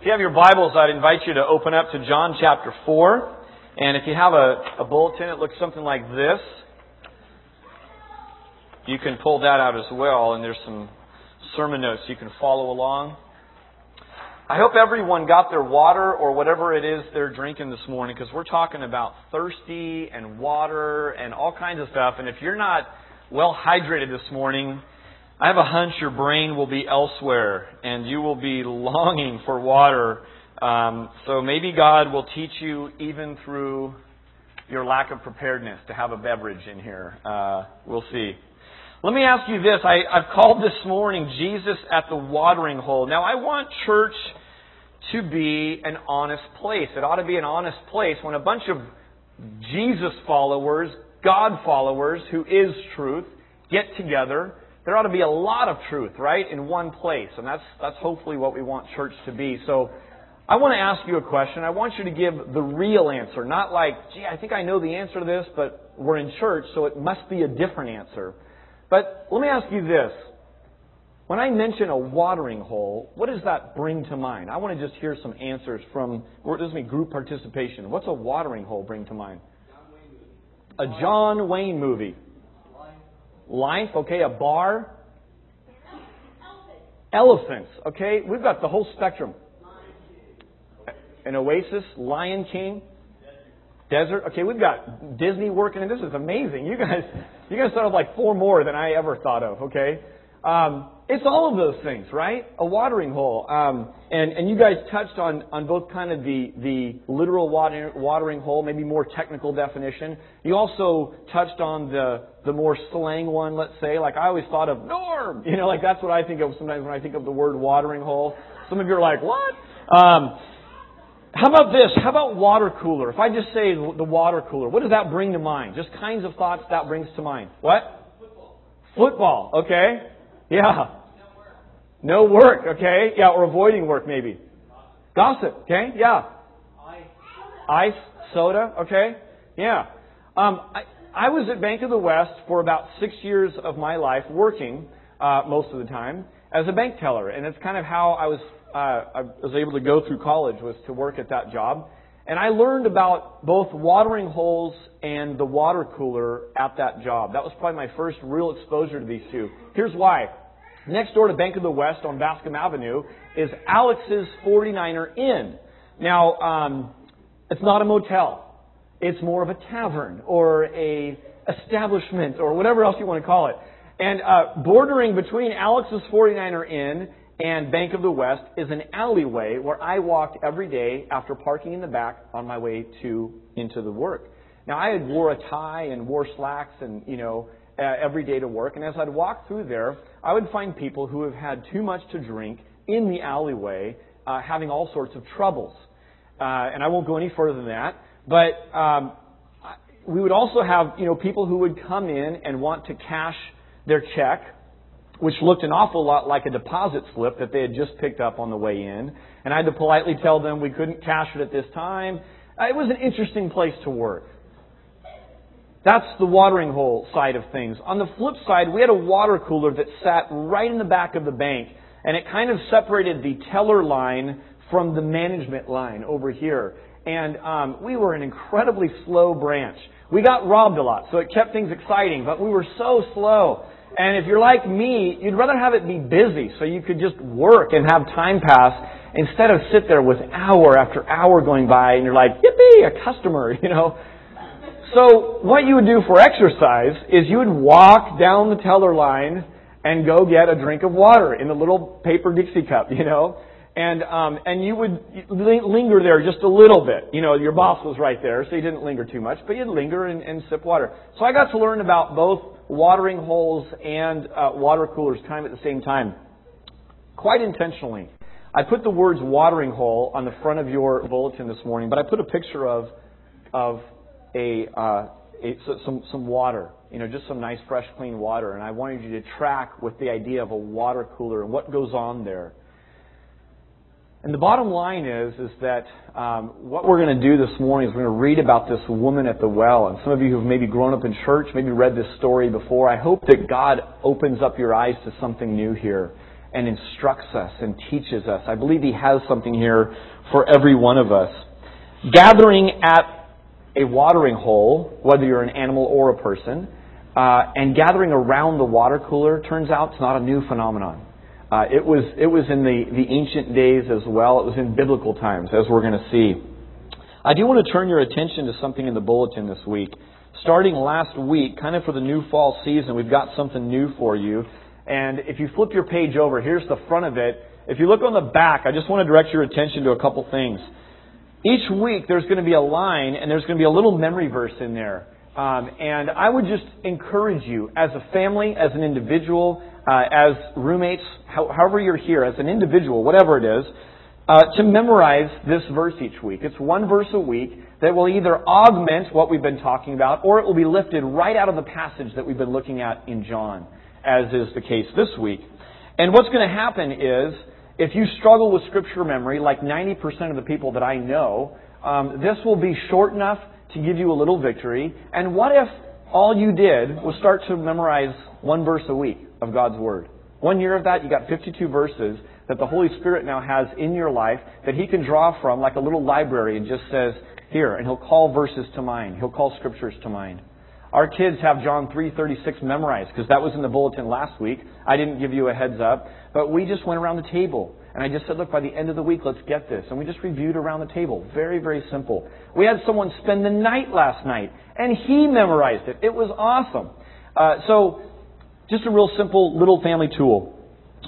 If you have your Bibles, I'd invite you to open up to John chapter 4. And if you have a, a bulletin, it looks something like this. You can pull that out as well, and there's some sermon notes you can follow along. I hope everyone got their water or whatever it is they're drinking this morning because we're talking about thirsty and water and all kinds of stuff. And if you're not well hydrated this morning, I have a hunch your brain will be elsewhere and you will be longing for water. Um, so maybe God will teach you even through your lack of preparedness to have a beverage in here. Uh, we'll see. Let me ask you this. I, I've called this morning Jesus at the watering hole. Now, I want church to be an honest place. It ought to be an honest place when a bunch of Jesus followers, God followers, who is truth, get together there ought to be a lot of truth, right, in one place. And that's, that's hopefully what we want church to be. So I want to ask you a question. I want you to give the real answer, not like, gee, I think I know the answer to this, but we're in church, so it must be a different answer. But let me ask you this. When I mention a watering hole, what does that bring to mind? I want to just hear some answers from, or this is group participation. What's a watering hole bring to mind? A John Wayne movie. Life, okay, a bar. Elephants, okay, we've got the whole spectrum. An oasis, Lion King, desert. Okay, we've got Disney working, and this is amazing. You guys, you guys thought of like four more than I ever thought of. Okay, um, it's all of those things, right? A watering hole. Um, and, and you guys touched on, on both kind of the, the literal water, watering hole, maybe more technical definition. You also touched on the, the more slang one, let's say. Like I always thought of Norm. You know, like that's what I think of sometimes when I think of the word watering hole. Some of you are like, what? Um, how about this? How about water cooler? If I just say the water cooler, what does that bring to mind? Just kinds of thoughts that brings to mind. What? Football. Football, okay. Yeah. No work, okay? Yeah, or avoiding work maybe. Gossip, okay? Yeah. Ice, soda, okay? Yeah. Um, I, I was at Bank of the West for about six years of my life working uh, most of the time as a bank teller, and it's kind of how I was uh, I was able to go through college was to work at that job. And I learned about both watering holes and the water cooler at that job. That was probably my first real exposure to these two. Here's why. Next door to Bank of the West on Bascom Avenue is Alex's 49er Inn. Now, um, it's not a motel. It's more of a tavern or a establishment or whatever else you want to call it. And uh, bordering between Alex's 49er Inn and Bank of the West is an alleyway where I walked every day after parking in the back on my way to into the work. Now I had wore a tie and wore slacks and you know every day to work. And as I'd walk through there, I would find people who have had too much to drink in the alleyway, uh, having all sorts of troubles. Uh, and I won't go any further than that. But um, we would also have, you know, people who would come in and want to cash their check, which looked an awful lot like a deposit slip that they had just picked up on the way in. And I had to politely tell them we couldn't cash it at this time. Uh, it was an interesting place to work. That's the watering hole side of things. On the flip side, we had a water cooler that sat right in the back of the bank, and it kind of separated the teller line from the management line over here. And um, we were an incredibly slow branch. We got robbed a lot, so it kept things exciting, but we were so slow. And if you're like me, you'd rather have it be busy so you could just work and have time pass instead of sit there with hour after hour going by and you're like, yippee, a customer, you know. So what you would do for exercise is you would walk down the teller line and go get a drink of water in a little paper Dixie cup, you know, and um, and you would linger there just a little bit. You know, your boss was right there, so you didn't linger too much, but you'd linger and, and sip water. So I got to learn about both watering holes and uh, water coolers kind of at the same time, quite intentionally. I put the words watering hole on the front of your bulletin this morning, but I put a picture of of a, uh, a some some water, you know, just some nice, fresh, clean water, and I wanted you to track with the idea of a water cooler and what goes on there. And the bottom line is, is that um, what we're going to do this morning is we're going to read about this woman at the well. And some of you who've maybe grown up in church, maybe read this story before, I hope that God opens up your eyes to something new here. and instructs us and teaches us. I believe He has something here for every one of us. Gathering at a watering hole, whether you're an animal or a person, uh, and gathering around the water cooler turns out it's not a new phenomenon. Uh, it was it was in the, the ancient days as well. It was in biblical times, as we're going to see. I do want to turn your attention to something in the bulletin this week. Starting last week, kind of for the new fall season, we've got something new for you. And if you flip your page over, here's the front of it. If you look on the back, I just want to direct your attention to a couple things. Each week, there's going to be a line, and there's going to be a little memory verse in there. Um, and I would just encourage you, as a family, as an individual, uh, as roommates, how, however you're here, as an individual, whatever it is, uh, to memorize this verse each week. It's one verse a week that will either augment what we've been talking about, or it will be lifted right out of the passage that we've been looking at in John, as is the case this week. And what's going to happen is, if you struggle with scripture memory, like 90% of the people that I know, um, this will be short enough to give you a little victory. And what if all you did was start to memorize one verse a week of God's Word? One year of that, you got 52 verses that the Holy Spirit now has in your life that He can draw from like a little library and just says, here, and He'll call verses to mind. He'll call scriptures to mind. Our kids have John 3:36 memorized because that was in the bulletin last week. I didn't give you a heads up, but we just went around the table and I just said, "Look, by the end of the week, let's get this." And we just reviewed around the table. Very, very simple. We had someone spend the night last night and he memorized it. It was awesome. Uh, so, just a real simple little family tool.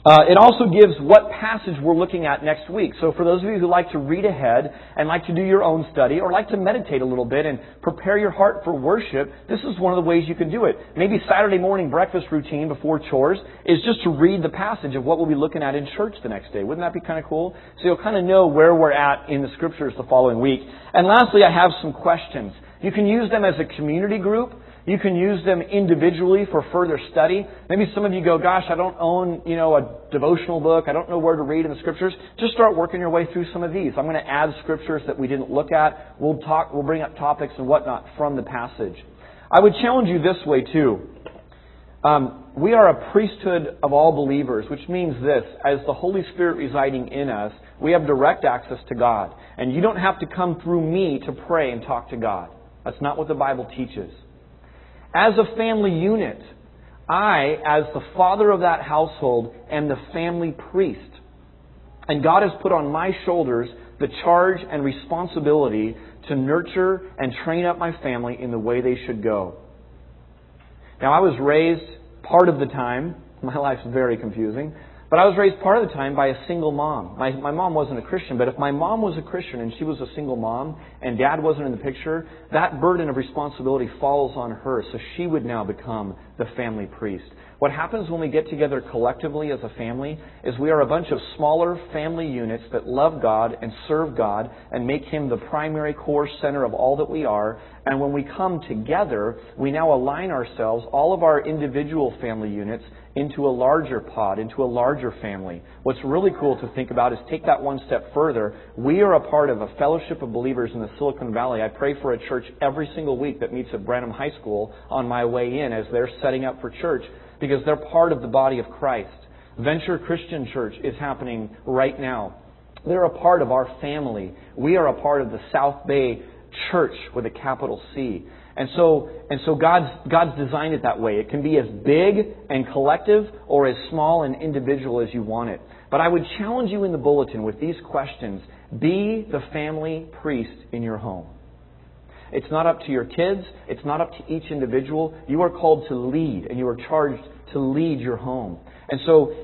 Uh, it also gives what passage we're looking at next week. So for those of you who like to read ahead and like to do your own study or like to meditate a little bit and prepare your heart for worship, this is one of the ways you can do it. Maybe Saturday morning breakfast routine before chores is just to read the passage of what we'll be looking at in church the next day. Wouldn't that be kind of cool? So you'll kind of know where we're at in the scriptures the following week. And lastly, I have some questions. You can use them as a community group you can use them individually for further study. Maybe some of you go, gosh, I don't own, you know, a devotional book. I don't know where to read in the scriptures. Just start working your way through some of these. I'm going to add scriptures that we didn't look at. We'll talk, we'll bring up topics and whatnot from the passage. I would challenge you this way too. Um, we are a priesthood of all believers, which means this. As the Holy Spirit residing in us, we have direct access to God. And you don't have to come through me to pray and talk to God. That's not what the Bible teaches. As a family unit, I, as the father of that household, am the family priest. And God has put on my shoulders the charge and responsibility to nurture and train up my family in the way they should go. Now, I was raised part of the time, my life's very confusing, but I was raised part of the time by a single mom. My, my mom wasn't a Christian, but if my mom was a Christian and she was a single mom and dad wasn't in the picture, that burden of responsibility falls on her. So she would now become the family priest. What happens when we get together collectively as a family is we are a bunch of smaller family units that love God and serve God and make Him the primary core center of all that we are. And when we come together, we now align ourselves, all of our individual family units, into a larger pod, into a larger family. What's really cool to think about is take that one step further. We are a part of a fellowship of believers in the Silicon Valley. I pray for a church every single week that meets at Branham High School on my way in as they're setting up for church because they're part of the body of Christ. Venture Christian Church is happening right now. They're a part of our family. We are a part of the South Bay Church with a capital C. And so, and so God's, God's designed it that way. It can be as big and collective or as small and individual as you want it. But I would challenge you in the bulletin with these questions. Be the family priest in your home. It's not up to your kids. It's not up to each individual. You are called to lead, and you are charged to lead your home. And so,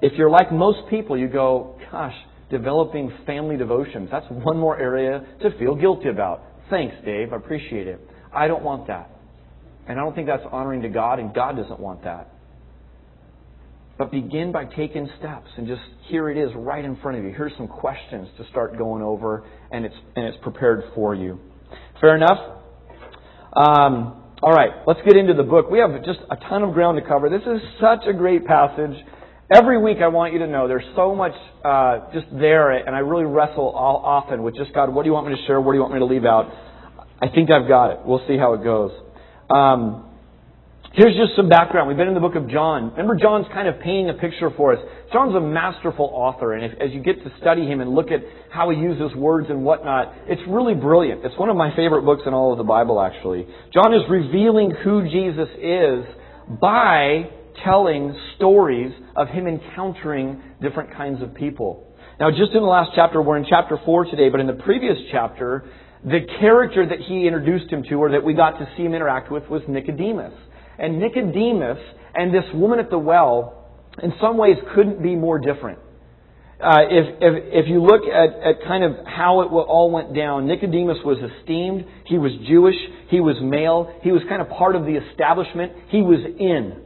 if you're like most people, you go, gosh, developing family devotions, that's one more area to feel guilty about. Thanks, Dave. I appreciate it. I don't want that. And I don't think that's honoring to God, and God doesn't want that. But begin by taking steps and just here it is right in front of you. Here's some questions to start going over, and it's, and it's prepared for you. Fair enough? Um, all right, let's get into the book. We have just a ton of ground to cover. This is such a great passage. Every week, I want you to know there's so much uh, just there, and I really wrestle all, often with just God. What do you want me to share? What do you want me to leave out? I think I've got it. We'll see how it goes. Um, Here's just some background. We've been in the book of John. Remember, John's kind of painting a picture for us. John's a masterful author, and if, as you get to study him and look at how he uses words and whatnot, it's really brilliant. It's one of my favorite books in all of the Bible, actually. John is revealing who Jesus is by telling stories of him encountering different kinds of people. Now, just in the last chapter, we're in chapter 4 today, but in the previous chapter, the character that he introduced him to, or that we got to see him interact with, was Nicodemus. And Nicodemus and this woman at the well, in some ways, couldn't be more different. Uh, if, if, if you look at, at kind of how it all went down, Nicodemus was esteemed. He was Jewish. He was male. He was kind of part of the establishment. He was in.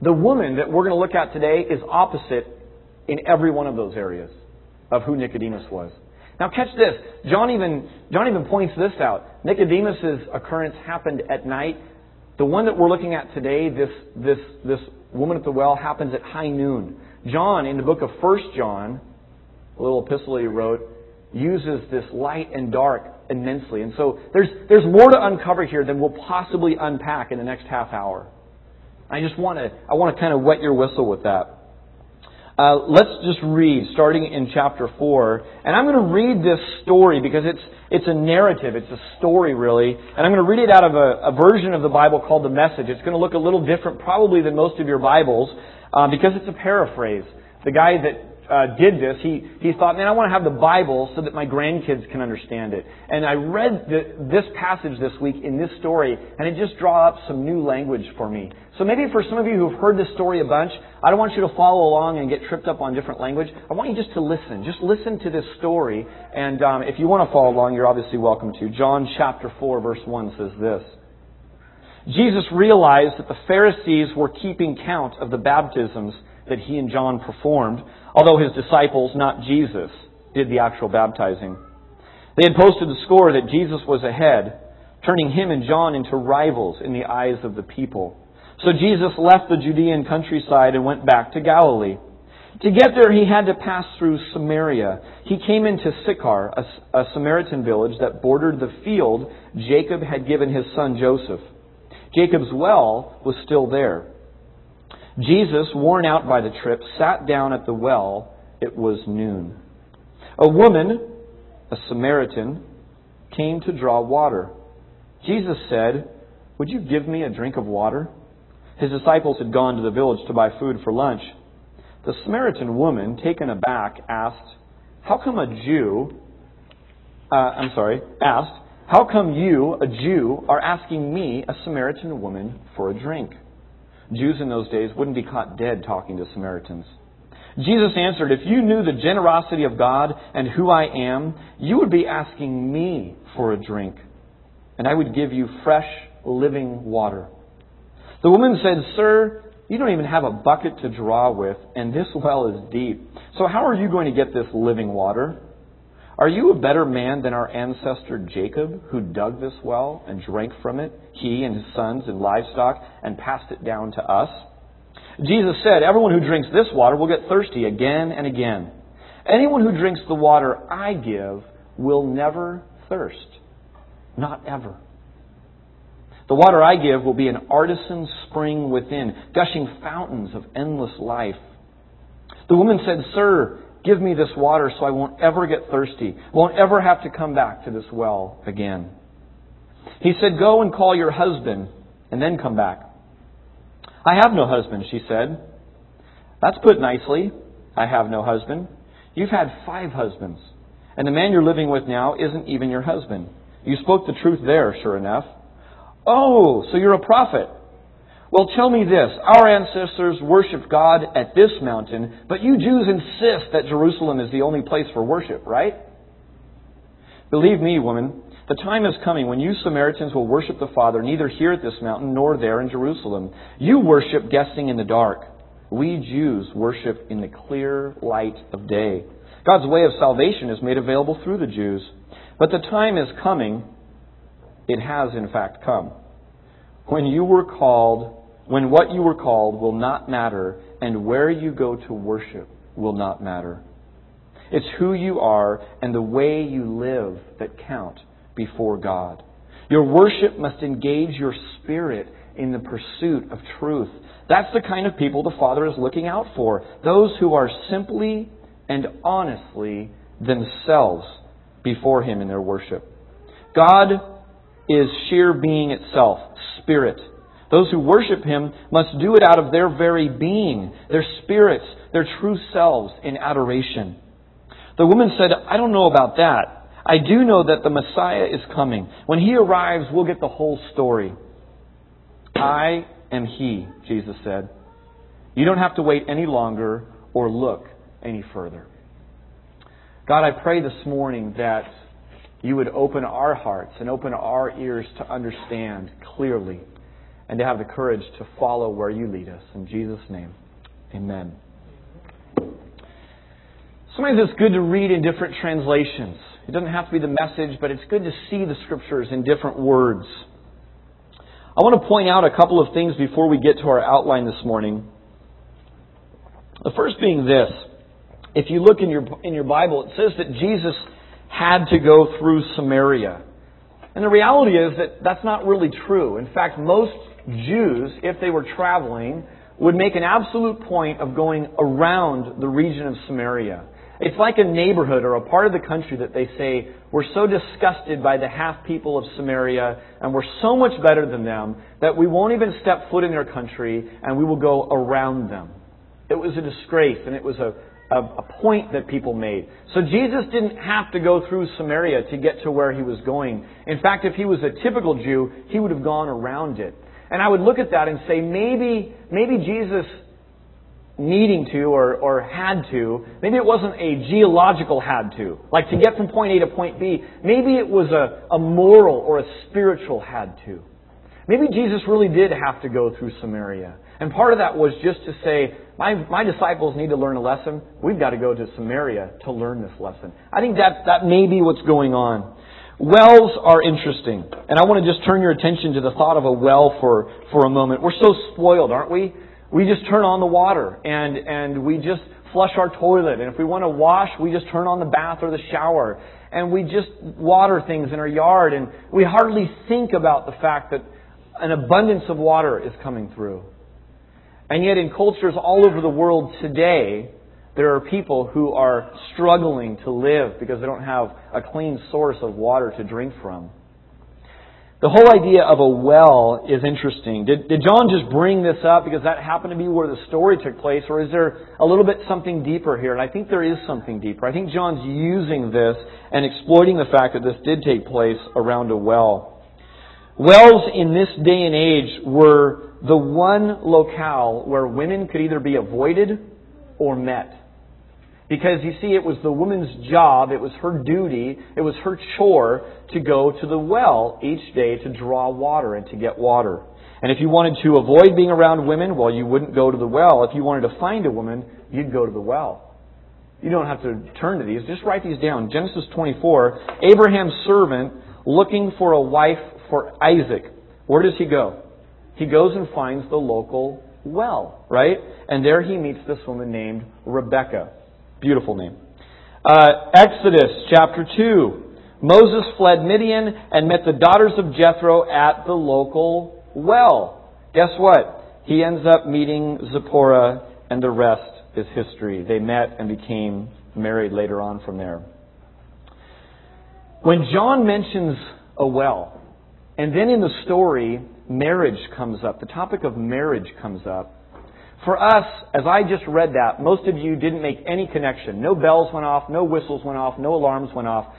The woman that we're going to look at today is opposite in every one of those areas of who Nicodemus was. Now catch this. John even, John even points this out. Nicodemus' occurrence happened at night. The one that we're looking at today, this, this, this woman at the well, happens at high noon. John, in the book of 1 John, a little epistle he wrote, uses this light and dark immensely. And so there's, there's more to uncover here than we'll possibly unpack in the next half hour. I just want to, I want to kind of wet your whistle with that. Uh, let's just read, starting in chapter 4. And I'm going to read this story because it's, it's a narrative. It's a story, really. And I'm going to read it out of a, a version of the Bible called the Message. It's going to look a little different, probably, than most of your Bibles, uh, because it's a paraphrase. The guy that uh, did this, he, he thought, man, I want to have the Bible so that my grandkids can understand it. And I read the, this passage this week in this story, and it just drew up some new language for me. So maybe for some of you who've heard this story a bunch, I don't want you to follow along and get tripped up on different language. I want you just to listen. Just listen to this story. And um, if you want to follow along, you're obviously welcome to. John chapter 4, verse 1 says this. Jesus realized that the Pharisees were keeping count of the baptisms that he and John performed, although his disciples, not Jesus, did the actual baptizing. They had posted the score that Jesus was ahead, turning him and John into rivals in the eyes of the people. So Jesus left the Judean countryside and went back to Galilee. To get there, he had to pass through Samaria. He came into Sychar, a, a Samaritan village that bordered the field Jacob had given his son Joseph. Jacob's well was still there. Jesus, worn out by the trip, sat down at the well. It was noon. A woman, a Samaritan, came to draw water. Jesus said, Would you give me a drink of water? His disciples had gone to the village to buy food for lunch. The Samaritan woman, taken aback, asked, How come a Jew, uh, I'm sorry, asked, How come you, a Jew, are asking me, a Samaritan woman, for a drink? Jews in those days wouldn't be caught dead talking to Samaritans. Jesus answered, If you knew the generosity of God and who I am, you would be asking me for a drink, and I would give you fresh, living water. The woman said, Sir, you don't even have a bucket to draw with, and this well is deep. So how are you going to get this living water? Are you a better man than our ancestor Jacob, who dug this well and drank from it, he and his sons and livestock, and passed it down to us? Jesus said, Everyone who drinks this water will get thirsty again and again. Anyone who drinks the water I give will never thirst. Not ever. The water I give will be an artesian spring within, gushing fountains of endless life. The woman said, Sir, Give me this water so I won't ever get thirsty, won't ever have to come back to this well again. He said, Go and call your husband and then come back. I have no husband, she said. That's put nicely. I have no husband. You've had five husbands, and the man you're living with now isn't even your husband. You spoke the truth there, sure enough. Oh, so you're a prophet. Well, tell me this. Our ancestors worshiped God at this mountain, but you Jews insist that Jerusalem is the only place for worship, right? Believe me, woman, the time is coming when you Samaritans will worship the Father neither here at this mountain nor there in Jerusalem. You worship guessing in the dark. We Jews worship in the clear light of day. God's way of salvation is made available through the Jews. But the time is coming, it has in fact come, when you were called when what you were called will not matter and where you go to worship will not matter. It's who you are and the way you live that count before God. Your worship must engage your spirit in the pursuit of truth. That's the kind of people the Father is looking out for. Those who are simply and honestly themselves before Him in their worship. God is sheer being itself, spirit. Those who worship Him must do it out of their very being, their spirits, their true selves in adoration. The woman said, I don't know about that. I do know that the Messiah is coming. When He arrives, we'll get the whole story. I am He, Jesus said. You don't have to wait any longer or look any further. God, I pray this morning that you would open our hearts and open our ears to understand clearly and to have the courage to follow where you lead us. In Jesus' name, amen. Sometimes it's good to read in different translations. It doesn't have to be the message, but it's good to see the scriptures in different words. I want to point out a couple of things before we get to our outline this morning. The first being this. If you look in your, in your Bible, it says that Jesus had to go through Samaria. And the reality is that that's not really true. In fact, most Jews, if they were traveling, would make an absolute point of going around the region of Samaria. It's like a neighborhood or a part of the country that they say, we're so disgusted by the half people of Samaria and we're so much better than them that we won't even step foot in their country and we will go around them. It was a disgrace and it was a, a, a point that people made. So Jesus didn't have to go through Samaria to get to where he was going. In fact, if he was a typical Jew, he would have gone around it. And I would look at that and say, maybe, maybe Jesus needing to or, or had to, maybe it wasn't a geological had to. Like to get from point A to point B, maybe it was a, a moral or a spiritual had to. Maybe Jesus really did have to go through Samaria. And part of that was just to say, my, my disciples need to learn a lesson. We've got to go to Samaria to learn this lesson. I think that, that may be what's going on. Wells are interesting. And I want to just turn your attention to the thought of a well for, for a moment. We're so spoiled, aren't we? We just turn on the water and, and we just flush our toilet. And if we want to wash, we just turn on the bath or the shower. And we just water things in our yard. And we hardly think about the fact that an abundance of water is coming through. And yet in cultures all over the world today, there are people who are struggling to live because they don't have a clean source of water to drink from. The whole idea of a well is interesting. Did, did John just bring this up because that happened to be where the story took place, or is there a little bit something deeper here? And I think there is something deeper. I think John's using this and exploiting the fact that this did take place around a well. Wells in this day and age were the one locale where women could either be avoided or met. Because you see, it was the woman's job, it was her duty, it was her chore to go to the well each day to draw water and to get water. And if you wanted to avoid being around women, well, you wouldn't go to the well. If you wanted to find a woman, you'd go to the well. You don't have to turn to these. Just write these down. Genesis 24, Abraham's servant looking for a wife for Isaac. Where does he go? He goes and finds the local well, right? And there he meets this woman named Rebecca. Beautiful name. Uh, Exodus chapter 2. Moses fled Midian and met the daughters of Jethro at the local well. Guess what? He ends up meeting Zipporah, and the rest is history. They met and became married later on from there. When John mentions a well, and then in the story, marriage comes up, the topic of marriage comes up, for us, as I just read that, most of you didn't make any connection. No bells went off, no whistles went off, no alarms went off.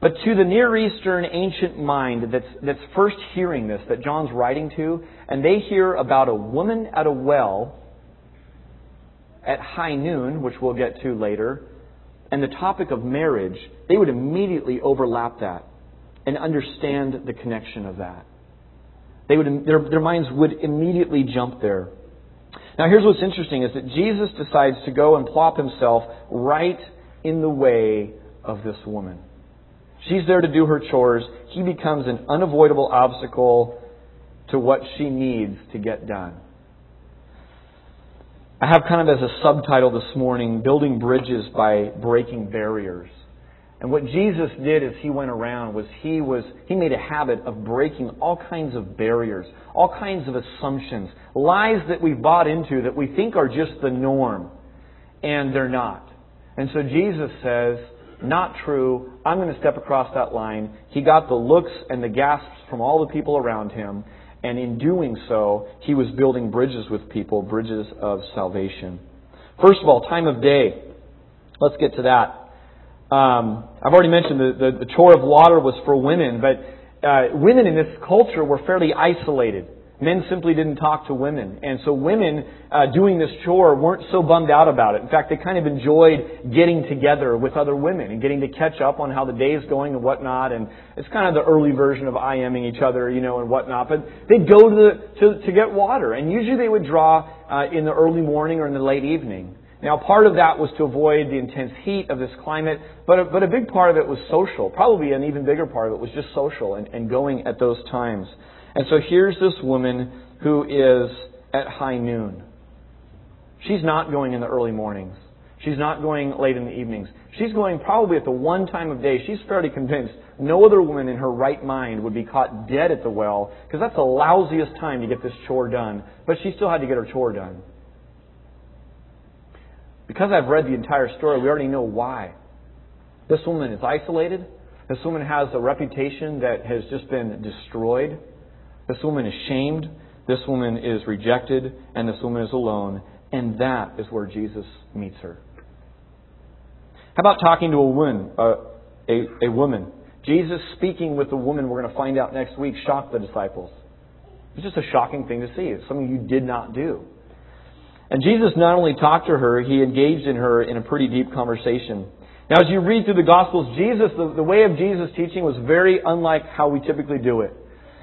But to the Near Eastern ancient mind that's, that's first hearing this, that John's writing to, and they hear about a woman at a well at high noon, which we'll get to later, and the topic of marriage, they would immediately overlap that and understand the connection of that. They would, their, their minds would immediately jump there. Now, here's what's interesting is that Jesus decides to go and plop himself right in the way of this woman. She's there to do her chores. He becomes an unavoidable obstacle to what she needs to get done. I have kind of as a subtitle this morning, Building Bridges by Breaking Barriers. And what Jesus did as he went around was he was he made a habit of breaking all kinds of barriers, all kinds of assumptions, lies that we've bought into that we think are just the norm, and they're not. And so Jesus says, not true. I'm going to step across that line. He got the looks and the gasps from all the people around him, and in doing so, he was building bridges with people, bridges of salvation. First of all, time of day. Let's get to that. Um, I've already mentioned the, the, the, chore of water was for women, but uh, women in this culture were fairly isolated. Men simply didn't talk to women. And so women uh, doing this chore weren't so bummed out about it. In fact, they kind of enjoyed getting together with other women and getting to catch up on how the day is going and whatnot. And it's kind of the early version of IMing each other, you know, and whatnot. But they'd go to, the, to, to get water. And usually they would draw uh, in the early morning or in the late evening. Now, part of that was to avoid the intense heat of this climate, but a, but a big part of it was social. Probably an even bigger part of it was just social and, and going at those times. And so here's this woman who is at high noon. She's not going in the early mornings. She's not going late in the evenings. She's going probably at the one time of day. She's fairly convinced no other woman in her right mind would be caught dead at the well because that's the lousiest time to get this chore done. But she still had to get her chore done. Because I've read the entire story, we already know why. This woman is isolated. This woman has a reputation that has just been destroyed. This woman is shamed. This woman is rejected. And this woman is alone. And that is where Jesus meets her. How about talking to a woman? A, a woman. Jesus speaking with the woman we're going to find out next week shocked the disciples. It's just a shocking thing to see. It's something you did not do. And Jesus not only talked to her, he engaged in her in a pretty deep conversation. Now, as you read through the Gospels, Jesus, the, the way of Jesus' teaching was very unlike how we typically do it.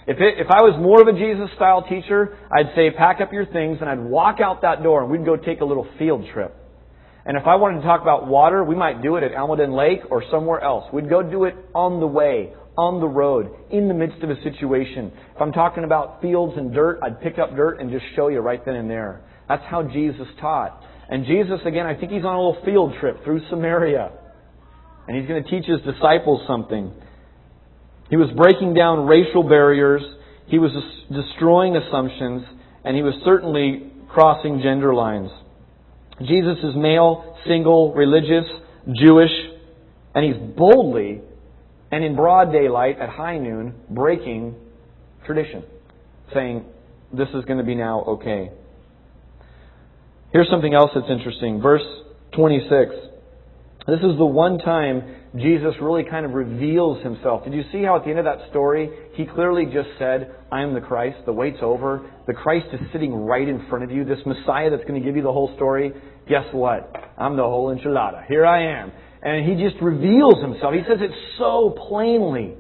If, it, if I was more of a Jesus style teacher, I'd say, pack up your things, and I'd walk out that door, and we'd go take a little field trip. And if I wanted to talk about water, we might do it at Almaden Lake or somewhere else. We'd go do it on the way, on the road, in the midst of a situation. If I'm talking about fields and dirt, I'd pick up dirt and just show you right then and there. That's how Jesus taught. And Jesus, again, I think he's on a little field trip through Samaria. And he's going to teach his disciples something. He was breaking down racial barriers, he was destroying assumptions, and he was certainly crossing gender lines. Jesus is male, single, religious, Jewish, and he's boldly and in broad daylight at high noon breaking tradition, saying, This is going to be now okay. Here's something else that's interesting. Verse 26. This is the one time Jesus really kind of reveals himself. Did you see how at the end of that story, he clearly just said, I am the Christ, the wait's over. The Christ is sitting right in front of you. This Messiah that's going to give you the whole story, guess what? I'm the whole enchilada. Here I am. And he just reveals himself. He says it so plainly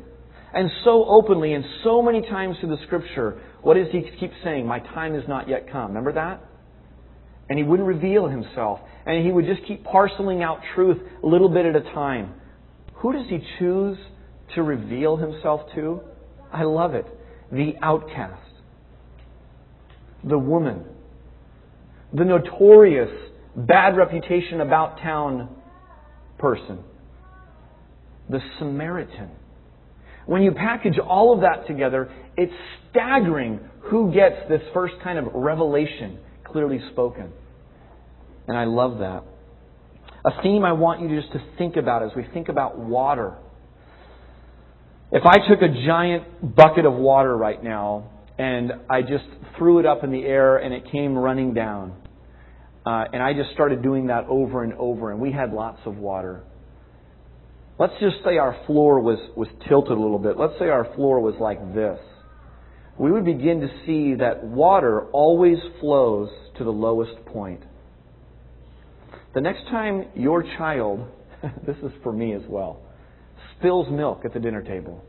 and so openly and so many times through the scripture. What does he keep saying? My time has not yet come. Remember that? and he wouldn't reveal himself. And he would just keep parceling out truth a little bit at a time. Who does he choose to reveal himself to? I love it. The outcast. The woman. The notorious bad reputation about town person. The Samaritan. When you package all of that together, it's staggering who gets this first kind of revelation clearly spoken. And I love that. A theme I want you just to think about as we think about water. If I took a giant bucket of water right now and I just threw it up in the air and it came running down, uh, and I just started doing that over and over, and we had lots of water. Let's just say our floor was, was tilted a little bit. Let's say our floor was like this. We would begin to see that water always flows to the lowest point. The next time your child, this is for me as well, spills milk at the dinner table,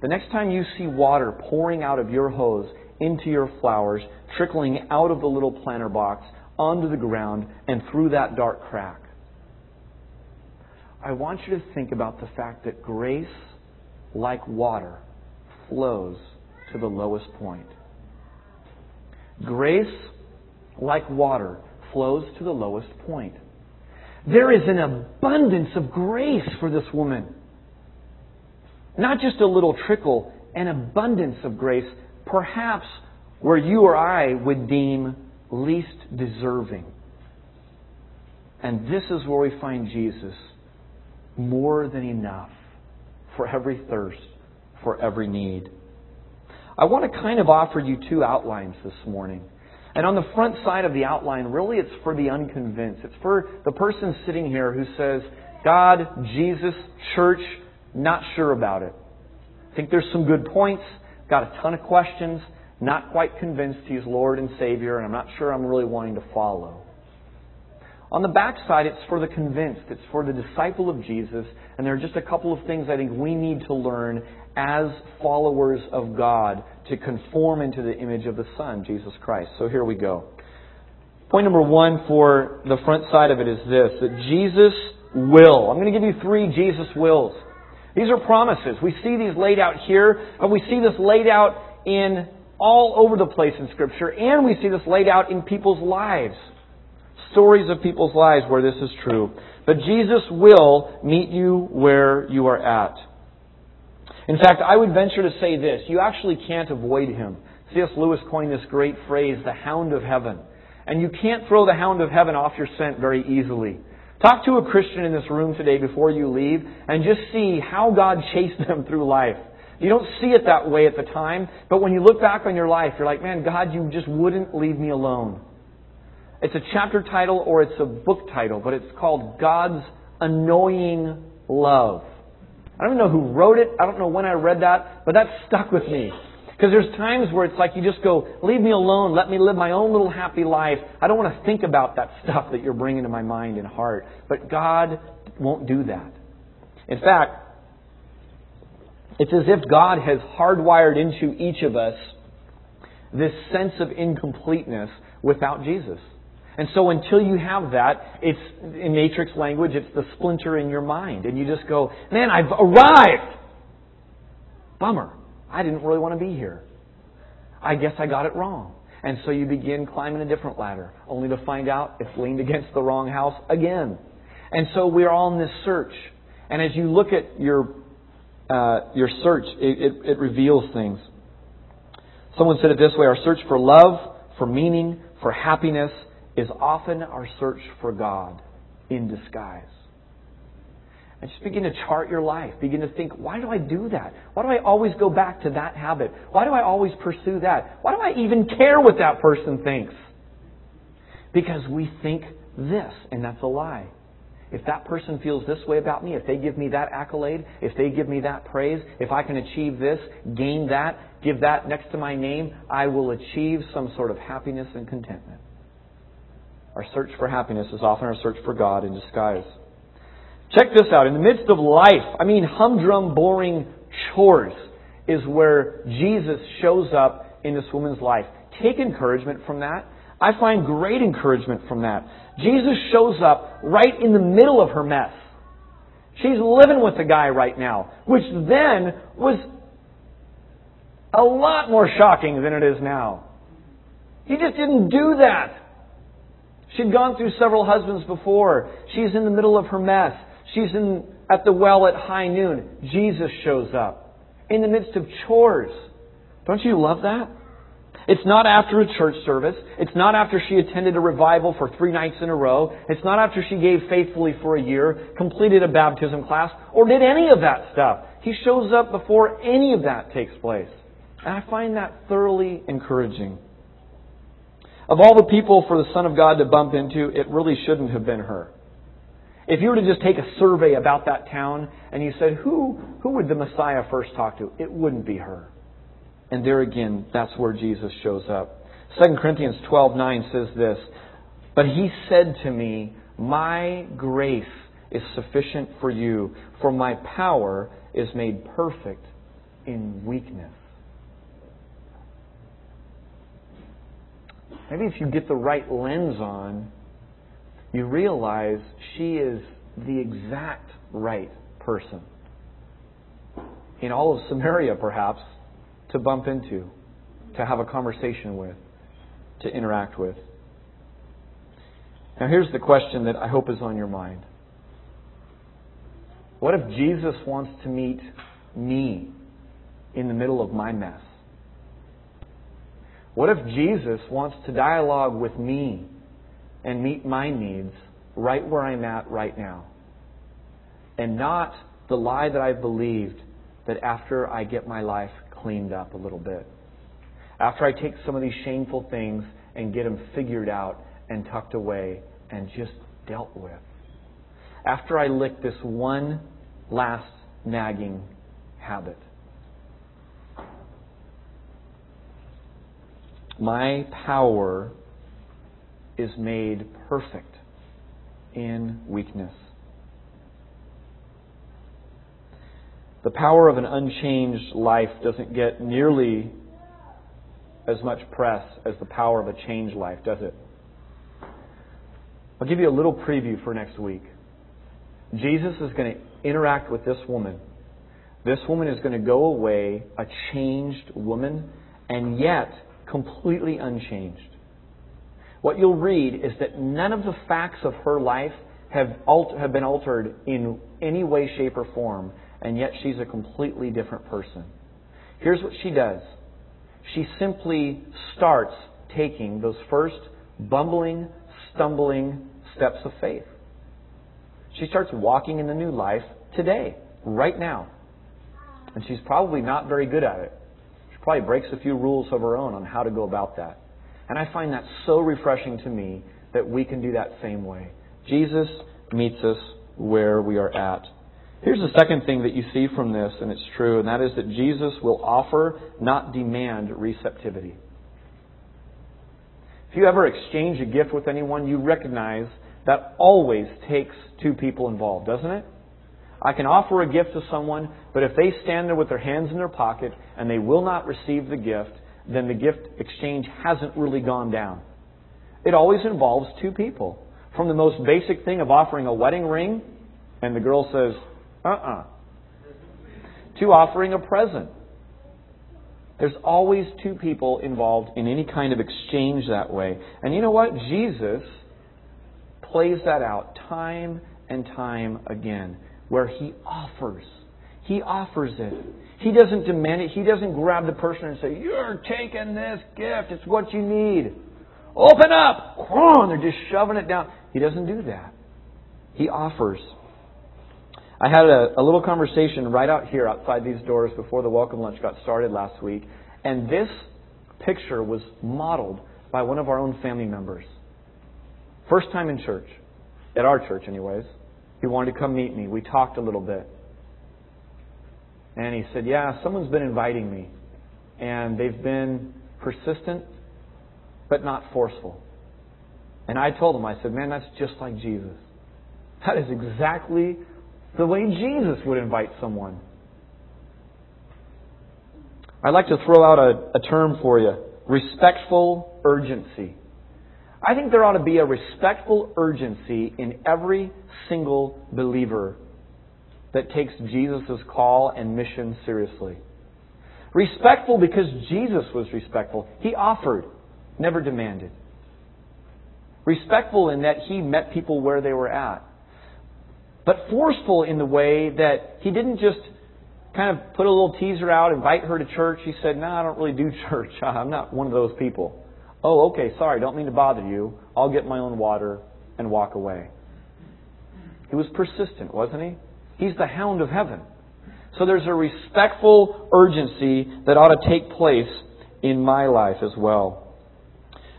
the next time you see water pouring out of your hose into your flowers, trickling out of the little planter box onto the ground and through that dark crack, I want you to think about the fact that grace, like water, flows to the lowest point. Grace, like water, flows to the lowest point. There is an abundance of grace for this woman. Not just a little trickle, an abundance of grace, perhaps where you or I would deem least deserving. And this is where we find Jesus more than enough for every thirst, for every need. I want to kind of offer you two outlines this morning. And on the front side of the outline, really it's for the unconvinced. It's for the person sitting here who says, God, Jesus, church, not sure about it. I think there's some good points, got a ton of questions, not quite convinced He's Lord and Savior, and I'm not sure I'm really wanting to follow. On the back side, it's for the convinced. It's for the disciple of Jesus. And there are just a couple of things I think we need to learn as followers of God to conform into the image of the Son, Jesus Christ. So here we go. Point number one for the front side of it is this that Jesus will. I'm going to give you three Jesus wills. These are promises. We see these laid out here, and we see this laid out in all over the place in Scripture, and we see this laid out in people's lives. Stories of people's lives where this is true. But Jesus will meet you where you are at. In fact, I would venture to say this you actually can't avoid him. C.S. Lewis coined this great phrase, the hound of heaven. And you can't throw the hound of heaven off your scent very easily. Talk to a Christian in this room today before you leave and just see how God chased them through life. You don't see it that way at the time, but when you look back on your life, you're like, man, God, you just wouldn't leave me alone. It's a chapter title or it's a book title, but it's called God's Annoying Love. I don't even know who wrote it. I don't know when I read that, but that stuck with me. Because there's times where it's like you just go, leave me alone, let me live my own little happy life. I don't want to think about that stuff that you're bringing to my mind and heart. But God won't do that. In fact, it's as if God has hardwired into each of us this sense of incompleteness without Jesus. And so until you have that, it's, in matrix language, it's the splinter in your mind. And you just go, man, I've arrived! Bummer. I didn't really want to be here. I guess I got it wrong. And so you begin climbing a different ladder, only to find out it's leaned against the wrong house again. And so we're all in this search. And as you look at your, uh, your search, it, it, it reveals things. Someone said it this way our search for love, for meaning, for happiness, is often our search for God in disguise. And just begin to chart your life. Begin to think, why do I do that? Why do I always go back to that habit? Why do I always pursue that? Why do I even care what that person thinks? Because we think this, and that's a lie. If that person feels this way about me, if they give me that accolade, if they give me that praise, if I can achieve this, gain that, give that next to my name, I will achieve some sort of happiness and contentment. Our search for happiness is often our search for God in disguise. Check this out. In the midst of life, I mean humdrum, boring chores, is where Jesus shows up in this woman's life. Take encouragement from that. I find great encouragement from that. Jesus shows up right in the middle of her mess. She's living with a guy right now, which then was a lot more shocking than it is now. He just didn't do that. She'd gone through several husbands before. She's in the middle of her mess. She's in, at the well at high noon. Jesus shows up in the midst of chores. Don't you love that? It's not after a church service. It's not after she attended a revival for three nights in a row. It's not after she gave faithfully for a year, completed a baptism class, or did any of that stuff. He shows up before any of that takes place. And I find that thoroughly encouraging. Of all the people for the Son of God to bump into, it really shouldn't have been her. If you were to just take a survey about that town and you said, who, who would the Messiah first talk to? It wouldn't be her. And there again, that's where Jesus shows up. 2 Corinthians 12:9 says this, "But he said to me, my grace is sufficient for you, for my power is made perfect in weakness." Maybe if you get the right lens on, you realize she is the exact right person. In all of Samaria, perhaps, to bump into, to have a conversation with, to interact with. Now, here's the question that I hope is on your mind. What if Jesus wants to meet me in the middle of my mess? What if Jesus wants to dialogue with me and meet my needs right where I'm at right now? And not the lie that I've believed that after I get my life cleaned up a little bit, after I take some of these shameful things and get them figured out and tucked away and just dealt with, after I lick this one last nagging habit, my power is made perfect in weakness. The power of an unchanged life doesn't get nearly as much press as the power of a changed life, does it? I'll give you a little preview for next week. Jesus is going to interact with this woman. This woman is going to go away a changed woman, and yet completely unchanged. What you'll read is that none of the facts of her life have, alt- have been altered in any way, shape, or form, and yet she's a completely different person. Here's what she does she simply starts taking those first bumbling, stumbling steps of faith. She starts walking in the new life today, right now. And she's probably not very good at it. Probably breaks a few rules of her own on how to go about that. And I find that so refreshing to me that we can do that same way. Jesus meets us where we are at. Here's the second thing that you see from this, and it's true, and that is that Jesus will offer, not demand, receptivity. If you ever exchange a gift with anyone, you recognize that always takes two people involved, doesn't it? I can offer a gift to someone, but if they stand there with their hands in their pocket and they will not receive the gift, then the gift exchange hasn't really gone down. It always involves two people. From the most basic thing of offering a wedding ring, and the girl says, uh uh-uh. uh, to offering a present. There's always two people involved in any kind of exchange that way. And you know what? Jesus plays that out time and time again, where he offers. He offers it. He doesn't demand it. He doesn't grab the person and say, You're taking this gift. It's what you need. Open up. They're just shoving it down. He doesn't do that. He offers. I had a, a little conversation right out here outside these doors before the welcome lunch got started last week, and this picture was modeled by one of our own family members. First time in church, at our church, anyways. He wanted to come meet me. We talked a little bit. And he said, Yeah, someone's been inviting me. And they've been persistent, but not forceful. And I told him, I said, Man, that's just like Jesus. That is exactly the way Jesus would invite someone. I'd like to throw out a, a term for you respectful urgency. I think there ought to be a respectful urgency in every single believer that takes Jesus' call and mission seriously. Respectful because Jesus was respectful. He offered, never demanded. Respectful in that he met people where they were at. But forceful in the way that he didn't just kind of put a little teaser out, invite her to church. He said, No, I don't really do church. I'm not one of those people. Oh, okay, sorry, don't mean to bother you. I'll get my own water and walk away. He was persistent, wasn't he? He's the hound of heaven. So there's a respectful urgency that ought to take place in my life as well.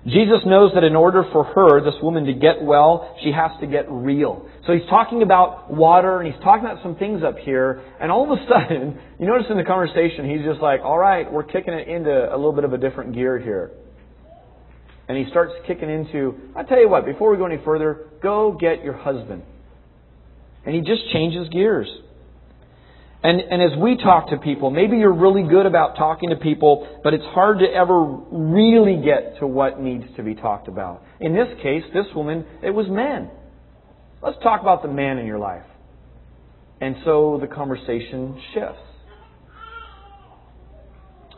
Jesus knows that in order for her, this woman, to get well, she has to get real. So he's talking about water and he's talking about some things up here. And all of a sudden, you notice in the conversation, he's just like, all right, we're kicking it into a little bit of a different gear here. And he starts kicking into, I tell you what, before we go any further, go get your husband. And he just changes gears. And, and as we talk to people, maybe you're really good about talking to people, but it's hard to ever really get to what needs to be talked about. In this case, this woman, it was men. Let's talk about the man in your life. And so the conversation shifts.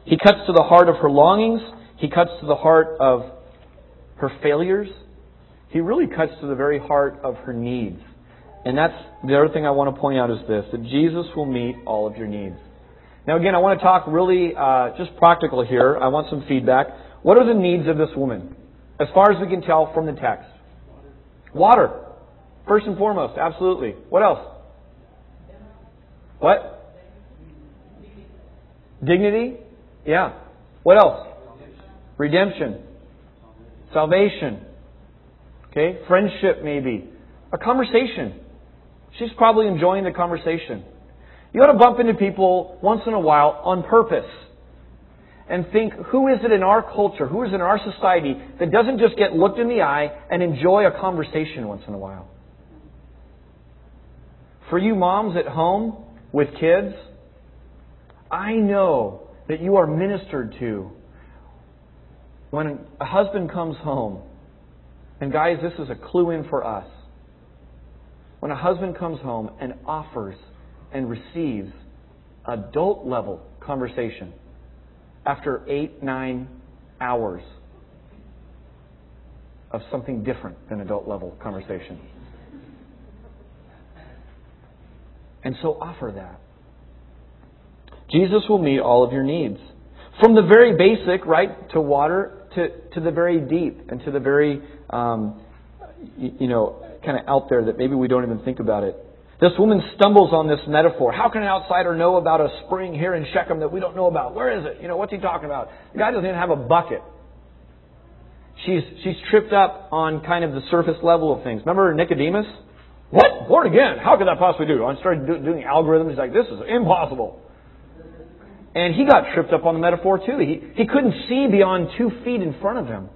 He cuts to the heart of her longings. He cuts to the heart of her failures. He really cuts to the very heart of her needs. And that's the other thing I want to point out is this that Jesus will meet all of your needs. Now, again, I want to talk really uh, just practical here. I want some feedback. What are the needs of this woman? As far as we can tell from the text. Water. First and foremost, absolutely. What else? What? Dignity? Yeah. What else? Redemption. Salvation. Okay? Friendship, maybe. A conversation. She's probably enjoying the conversation. You ought to bump into people once in a while on purpose and think, who is it in our culture, who is it in our society that doesn't just get looked in the eye and enjoy a conversation once in a while? For you moms at home with kids, I know that you are ministered to when a husband comes home. And guys, this is a clue in for us. When a husband comes home and offers and receives adult level conversation after eight, nine hours of something different than adult level conversation. And so offer that. Jesus will meet all of your needs. From the very basic, right, to water, to, to the very deep, and to the very, um, you, you know, kind of out there that maybe we don't even think about it. This woman stumbles on this metaphor. How can an outsider know about a spring here in Shechem that we don't know about? Where is it? You know, what's he talking about? The guy doesn't even have a bucket. She's, she's tripped up on kind of the surface level of things. Remember Nicodemus? What? Born again? How could that possibly do? I started do, doing algorithms. He's like, this is impossible. And he got tripped up on the metaphor too. He, he couldn't see beyond two feet in front of him.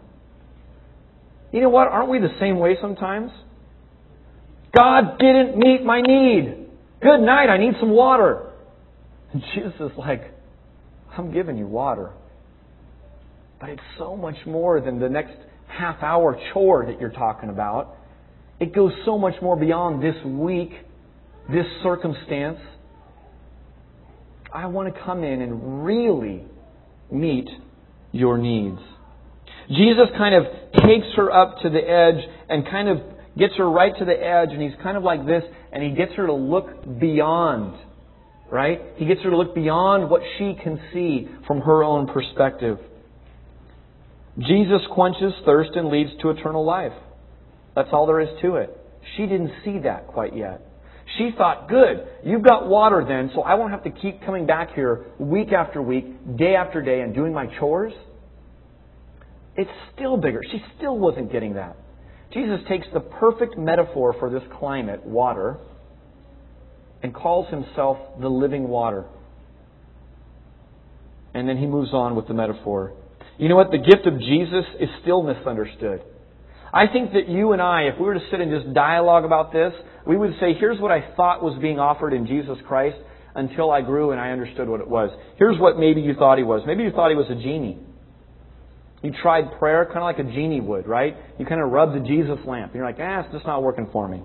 You know what? Aren't we the same way sometimes? God didn't meet my need. Good night, I need some water. And Jesus is like, I'm giving you water. But it's so much more than the next half hour chore that you're talking about. It goes so much more beyond this week, this circumstance. I want to come in and really meet your needs. Jesus kind of takes her up to the edge and kind of gets her right to the edge, and he's kind of like this, and he gets her to look beyond, right? He gets her to look beyond what she can see from her own perspective. Jesus quenches thirst and leads to eternal life. That's all there is to it. She didn't see that quite yet. She thought, good, you've got water then, so I won't have to keep coming back here week after week, day after day, and doing my chores. It's still bigger. She still wasn't getting that. Jesus takes the perfect metaphor for this climate, water, and calls himself the living water. And then he moves on with the metaphor. You know what? The gift of Jesus is still misunderstood. I think that you and I, if we were to sit and just dialogue about this, we would say, here's what I thought was being offered in Jesus Christ until I grew and I understood what it was. Here's what maybe you thought he was. Maybe you thought he was a genie. You tried prayer kind of like a genie would, right? You kind of rub the Jesus lamp. And you're like, ah, it's just not working for me.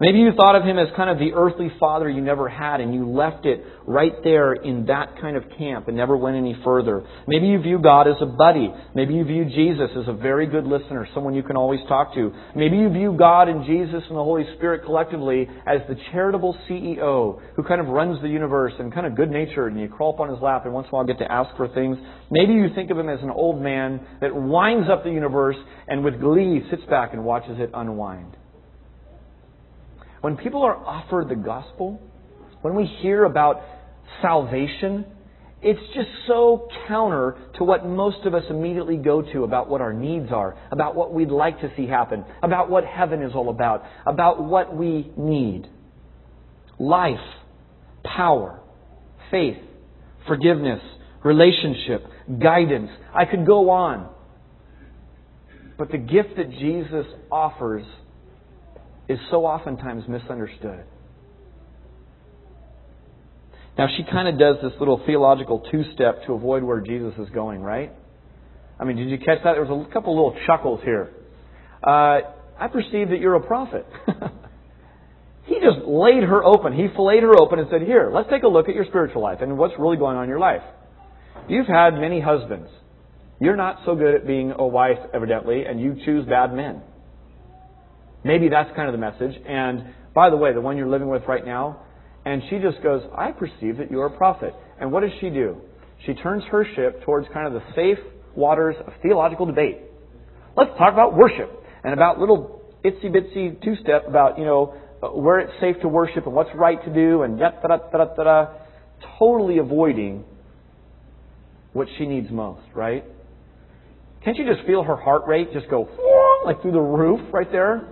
Maybe you thought of him as kind of the earthly father you never had and you left it right there in that kind of camp and never went any further. Maybe you view God as a buddy. Maybe you view Jesus as a very good listener, someone you can always talk to. Maybe you view God and Jesus and the Holy Spirit collectively as the charitable CEO who kind of runs the universe and kind of good natured and you crawl up on his lap and once in a while get to ask for things. Maybe you think of him as an old man that winds up the universe and with glee sits back and watches it unwind. When people are offered the gospel, when we hear about salvation, it's just so counter to what most of us immediately go to about what our needs are, about what we'd like to see happen, about what heaven is all about, about what we need. Life, power, faith, forgiveness, relationship, guidance. I could go on. But the gift that Jesus offers is so oftentimes misunderstood. Now, she kind of does this little theological two step to avoid where Jesus is going, right? I mean, did you catch that? There was a couple little chuckles here. Uh, I perceive that you're a prophet. he just laid her open. He filleted her open and said, Here, let's take a look at your spiritual life and what's really going on in your life. You've had many husbands. You're not so good at being a wife, evidently, and you choose bad men. Maybe that's kind of the message. And by the way, the one you're living with right now, and she just goes, I perceive that you're a prophet. And what does she do? She turns her ship towards kind of the safe waters of theological debate. Let's talk about worship and about little itsy bitsy two step about, you know, where it's safe to worship and what's right to do and da da da da da totally avoiding what she needs most, right? Can't you just feel her heart rate just go like through the roof right there?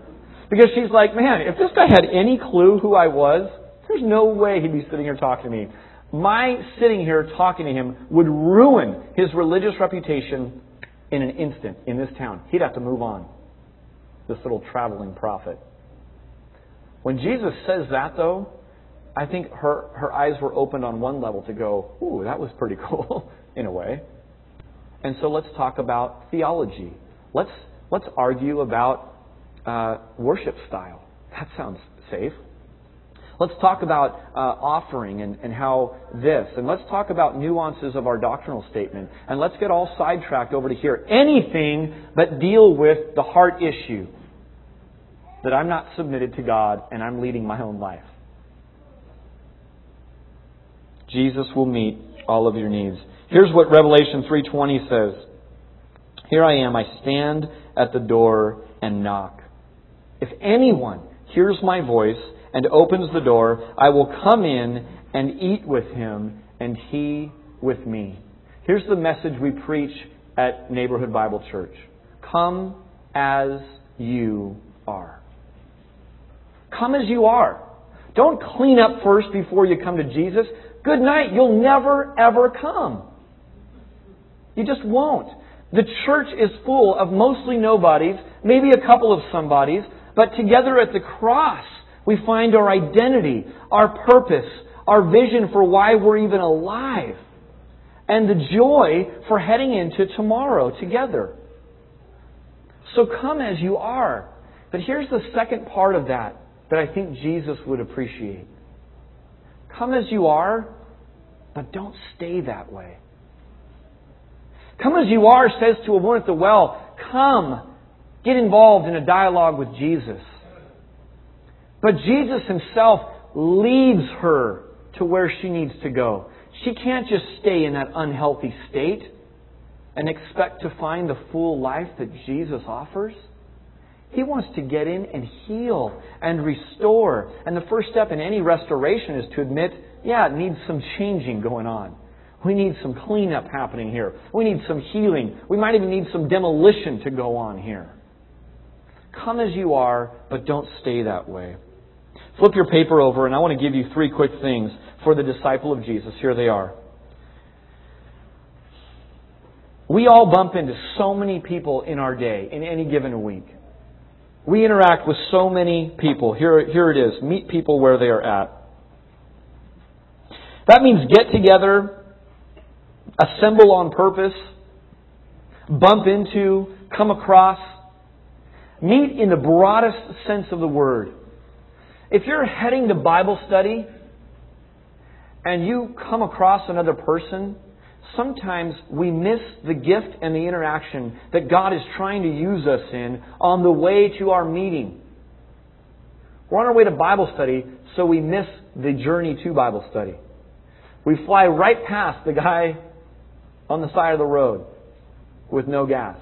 Because she's like, man, if this guy had any clue who I was, there's no way he'd be sitting here talking to me. My sitting here talking to him would ruin his religious reputation in an instant in this town. He'd have to move on. This little traveling prophet. When Jesus says that, though, I think her, her eyes were opened on one level to go, ooh, that was pretty cool, in a way. And so let's talk about theology. Let's, let's argue about uh, worship style. That sounds safe. Let's talk about uh, offering and, and how this, and let's talk about nuances of our doctrinal statement, and let's get all sidetracked over to here. Anything but deal with the heart issue that I'm not submitted to God and I'm leading my own life. Jesus will meet all of your needs. Here's what Revelation 3:20 says. Here I am, I stand at the door and knock. If anyone hears my voice and opens the door, I will come in and eat with him and he with me. Here's the message we preach at Neighborhood Bible Church. Come as you are. Come as you are. Don't clean up first before you come to Jesus. Good night. You'll never, ever come. You just won't. The church is full of mostly nobodies, maybe a couple of somebodies, but together at the cross, we find our identity, our purpose, our vision for why we're even alive, and the joy for heading into tomorrow together. So come as you are. But here's the second part of that that I think Jesus would appreciate. Come as you are, but don't stay that way. Come as you are says to a woman at the well, come, get involved in a dialogue with Jesus. But Jesus himself leads her to where she needs to go. She can't just stay in that unhealthy state and expect to find the full life that Jesus offers. He wants to get in and heal and restore. And the first step in any restoration is to admit, yeah, it needs some changing going on. We need some cleanup happening here. We need some healing. We might even need some demolition to go on here. Come as you are, but don't stay that way. Flip your paper over, and I want to give you three quick things for the disciple of Jesus. Here they are. We all bump into so many people in our day, in any given week. We interact with so many people. Here, here it is. Meet people where they are at. That means get together, assemble on purpose, bump into, come across, meet in the broadest sense of the word. If you're heading to Bible study and you come across another person sometimes we miss the gift and the interaction that God is trying to use us in on the way to our meeting. We're on our way to Bible study, so we miss the journey to Bible study. We fly right past the guy on the side of the road with no gas.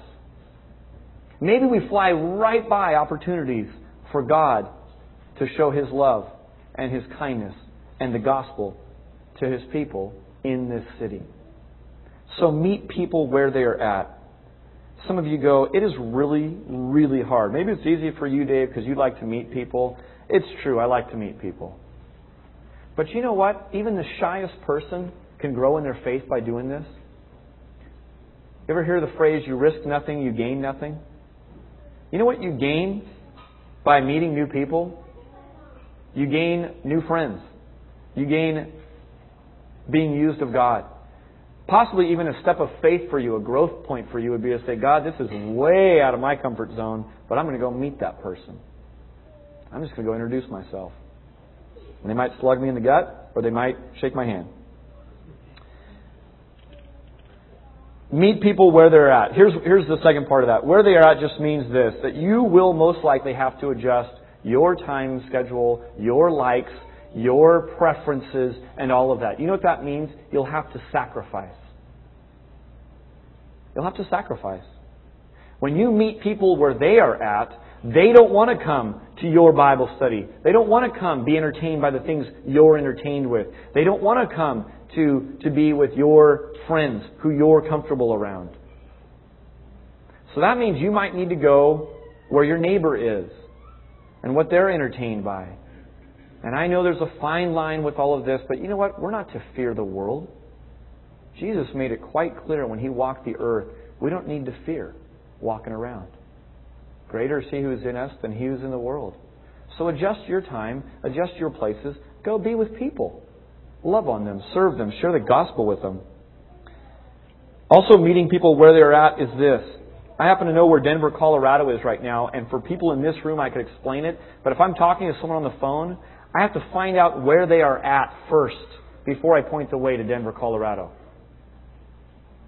Maybe we fly right by opportunities for God to show His love and His kindness and the gospel to His people in this city. So meet people where they are at. Some of you go, it is really, really hard. Maybe it's easy for you, Dave, because you like to meet people. It's true, I like to meet people. But you know what? Even the shyest person can grow in their faith by doing this. You ever hear the phrase, you risk nothing, you gain nothing? You know what you gain by meeting new people? You gain new friends. You gain being used of God. Possibly even a step of faith for you, a growth point for you would be to say, God, this is way out of my comfort zone, but I'm going to go meet that person. I'm just going to go introduce myself. And they might slug me in the gut, or they might shake my hand. Meet people where they're at. Here's, here's the second part of that. Where they are at just means this, that you will most likely have to adjust your time schedule, your likes, your preferences, and all of that. You know what that means? You'll have to sacrifice. You'll have to sacrifice. When you meet people where they are at, they don't want to come to your Bible study. They don't want to come be entertained by the things you're entertained with. They don't want to come to, to be with your friends who you're comfortable around. So that means you might need to go where your neighbor is and what they're entertained by. And I know there's a fine line with all of this, but you know what? We're not to fear the world. Jesus made it quite clear when he walked the earth, we don't need to fear walking around. Greater is he who is in us than he who is in the world. So adjust your time, adjust your places, go be with people. Love on them, serve them, share the gospel with them. Also, meeting people where they're at is this. I happen to know where Denver, Colorado is right now, and for people in this room, I could explain it. But if I'm talking to someone on the phone, I have to find out where they are at first before I point the way to Denver, Colorado.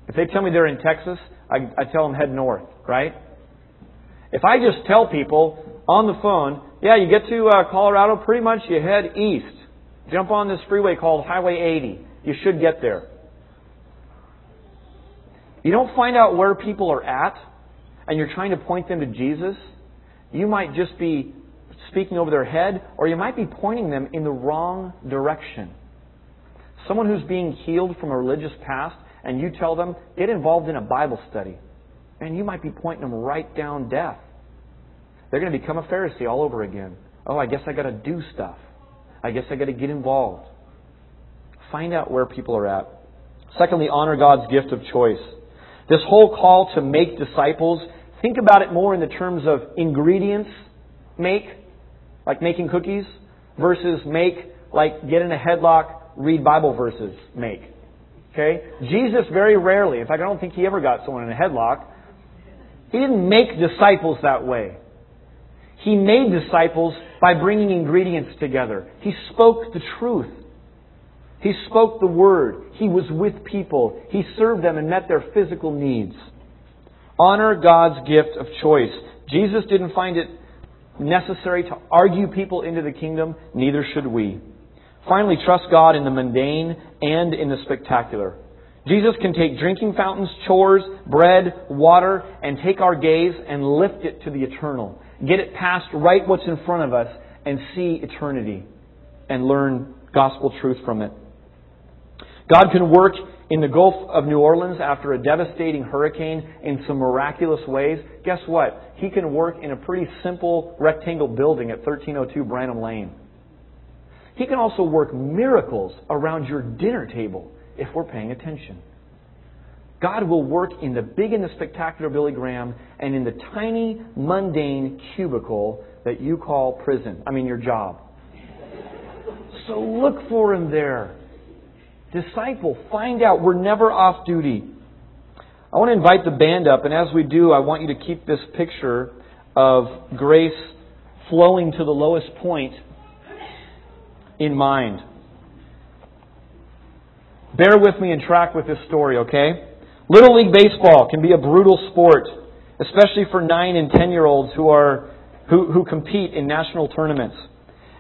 If they tell me they're in Texas, I, I tell them head north, right? If I just tell people on the phone, yeah, you get to uh, Colorado, pretty much you head east. Jump on this freeway called Highway 80. You should get there. You don't find out where people are at, and you're trying to point them to Jesus, you might just be speaking over their head, or you might be pointing them in the wrong direction. Someone who's being healed from a religious past, and you tell them, get involved in a Bible study. And you might be pointing them right down death. They're going to become a Pharisee all over again. Oh, I guess I got to do stuff. I guess I got to get involved. Find out where people are at. Secondly, honor God's gift of choice. This whole call to make disciples, think about it more in the terms of ingredients make, like making cookies, versus make, like get in a headlock, read Bible verses, make. Okay? Jesus very rarely, in fact, I don't think he ever got someone in a headlock. He didn't make disciples that way. He made disciples by bringing ingredients together. He spoke the truth. He spoke the word. He was with people. He served them and met their physical needs. Honor God's gift of choice. Jesus didn't find it necessary to argue people into the kingdom, neither should we. Finally, trust God in the mundane and in the spectacular. Jesus can take drinking fountains, chores, bread, water, and take our gaze and lift it to the eternal. Get it past right what's in front of us and see eternity and learn gospel truth from it. God can work in the Gulf of New Orleans after a devastating hurricane in some miraculous ways. Guess what? He can work in a pretty simple rectangle building at 1302 Branham Lane. He can also work miracles around your dinner table if we're paying attention. God will work in the big and the spectacular Billy Graham and in the tiny, mundane cubicle that you call prison. I mean, your job. So look for Him there. Disciple, find out. We're never off duty. I want to invite the band up, and as we do, I want you to keep this picture of grace flowing to the lowest point in mind. Bear with me and track with this story, okay? Little League Baseball can be a brutal sport, especially for 9 and 10 year olds who, are, who, who compete in national tournaments.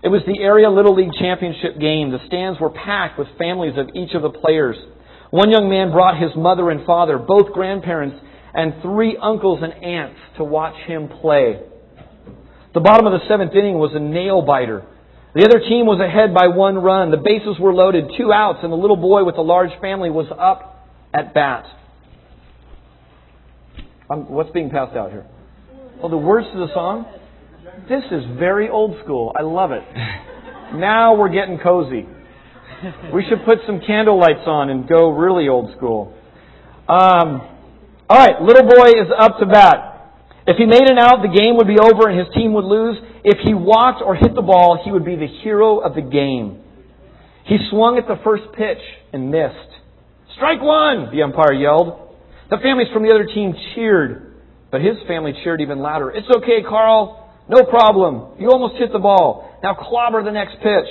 It was the area Little League championship game. The stands were packed with families of each of the players. One young man brought his mother and father, both grandparents, and three uncles and aunts to watch him play. The bottom of the seventh inning was a nail biter. The other team was ahead by one run. The bases were loaded, two outs, and the little boy with the large family was up at bat. Um, what's being passed out here? Oh, the words to the song? This is very old school. I love it. Now we're getting cozy. We should put some candle lights on and go really old school. Um, all right, little boy is up to bat. If he made it out, the game would be over and his team would lose. If he walked or hit the ball, he would be the hero of the game. He swung at the first pitch and missed. Strike one, the umpire yelled. The families from the other team cheered, but his family cheered even louder. It's okay, Carl. No problem. You almost hit the ball. Now clobber the next pitch.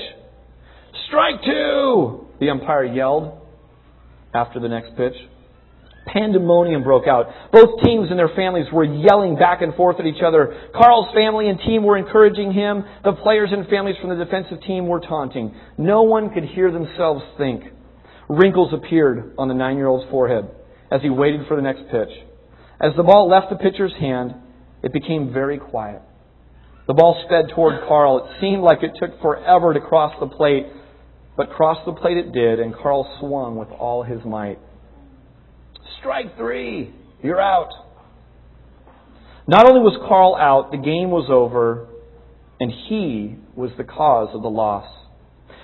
Strike two, the umpire yelled after the next pitch. Pandemonium broke out. Both teams and their families were yelling back and forth at each other. Carl's family and team were encouraging him. The players and families from the defensive team were taunting. No one could hear themselves think. Wrinkles appeared on the nine year old's forehead as he waited for the next pitch. As the ball left the pitcher's hand, it became very quiet. The ball sped toward Carl. It seemed like it took forever to cross the plate, but cross the plate it did, and Carl swung with all his might. Strike three. You're out. Not only was Carl out, the game was over, and he was the cause of the loss.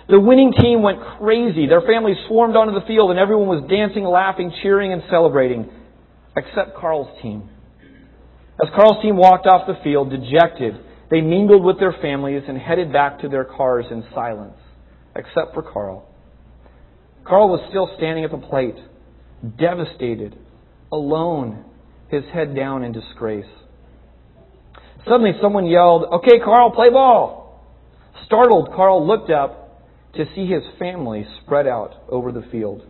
The winning team went crazy. Their families swarmed onto the field, and everyone was dancing, laughing, cheering, and celebrating, except Carl's team. As Carl's team walked off the field, dejected, they mingled with their families and headed back to their cars in silence, except for Carl. Carl was still standing at the plate, devastated, alone, his head down in disgrace. Suddenly, someone yelled, Okay, Carl, play ball. Startled, Carl looked up to see his family spread out over the field.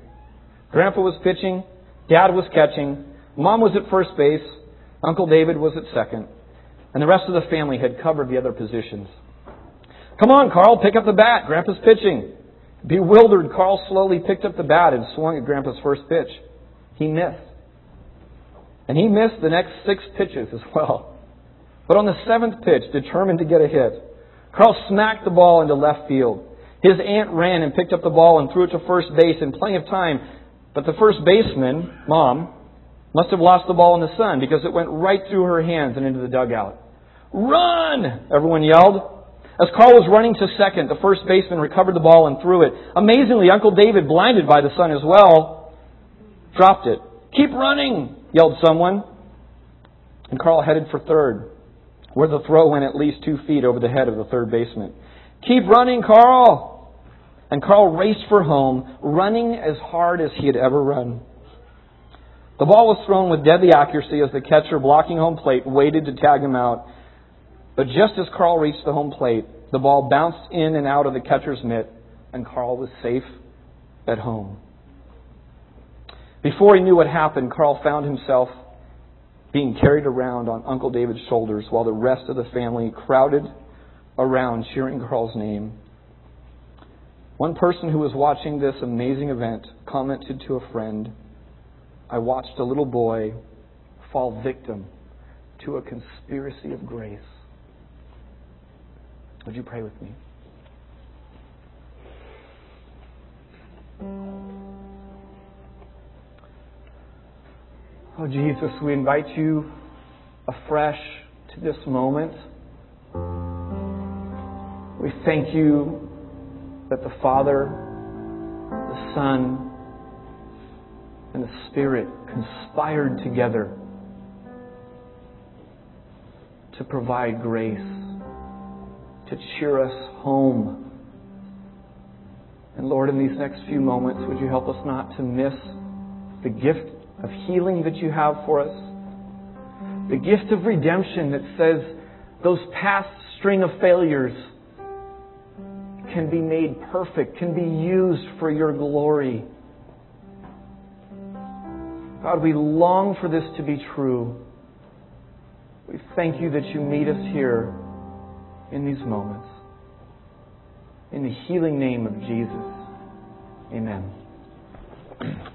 Grandpa was pitching, Dad was catching, Mom was at first base, Uncle David was at second, and the rest of the family had covered the other positions. Come on, Carl, pick up the bat. Grandpa's pitching. Bewildered, Carl slowly picked up the bat and swung at Grandpa's first pitch. He missed. And he missed the next six pitches as well. But on the seventh pitch, determined to get a hit, Carl smacked the ball into left field. His aunt ran and picked up the ball and threw it to first base in plenty of time. But the first baseman, Mom, must have lost the ball in the sun because it went right through her hands and into the dugout. Run! Everyone yelled. As Carl was running to second, the first baseman recovered the ball and threw it. Amazingly, Uncle David, blinded by the sun as well, dropped it. Keep running! yelled someone. And Carl headed for third, where the throw went at least two feet over the head of the third baseman. Keep running, Carl! And Carl raced for home, running as hard as he had ever run. The ball was thrown with deadly accuracy as the catcher blocking home plate waited to tag him out. But just as Carl reached the home plate, the ball bounced in and out of the catcher's mitt, and Carl was safe at home. Before he knew what happened, Carl found himself being carried around on Uncle David's shoulders while the rest of the family crowded around cheering Carl's name. One person who was watching this amazing event commented to a friend, I watched a little boy fall victim to a conspiracy of grace. Would you pray with me? Oh, Jesus, we invite you afresh to this moment. We thank you that the Father, the Son, and the Spirit conspired together to provide grace, to cheer us home. And Lord, in these next few moments, would you help us not to miss the gift of healing that you have for us? The gift of redemption that says those past string of failures can be made perfect, can be used for your glory. God, we long for this to be true. We thank you that you meet us here in these moments. In the healing name of Jesus. Amen.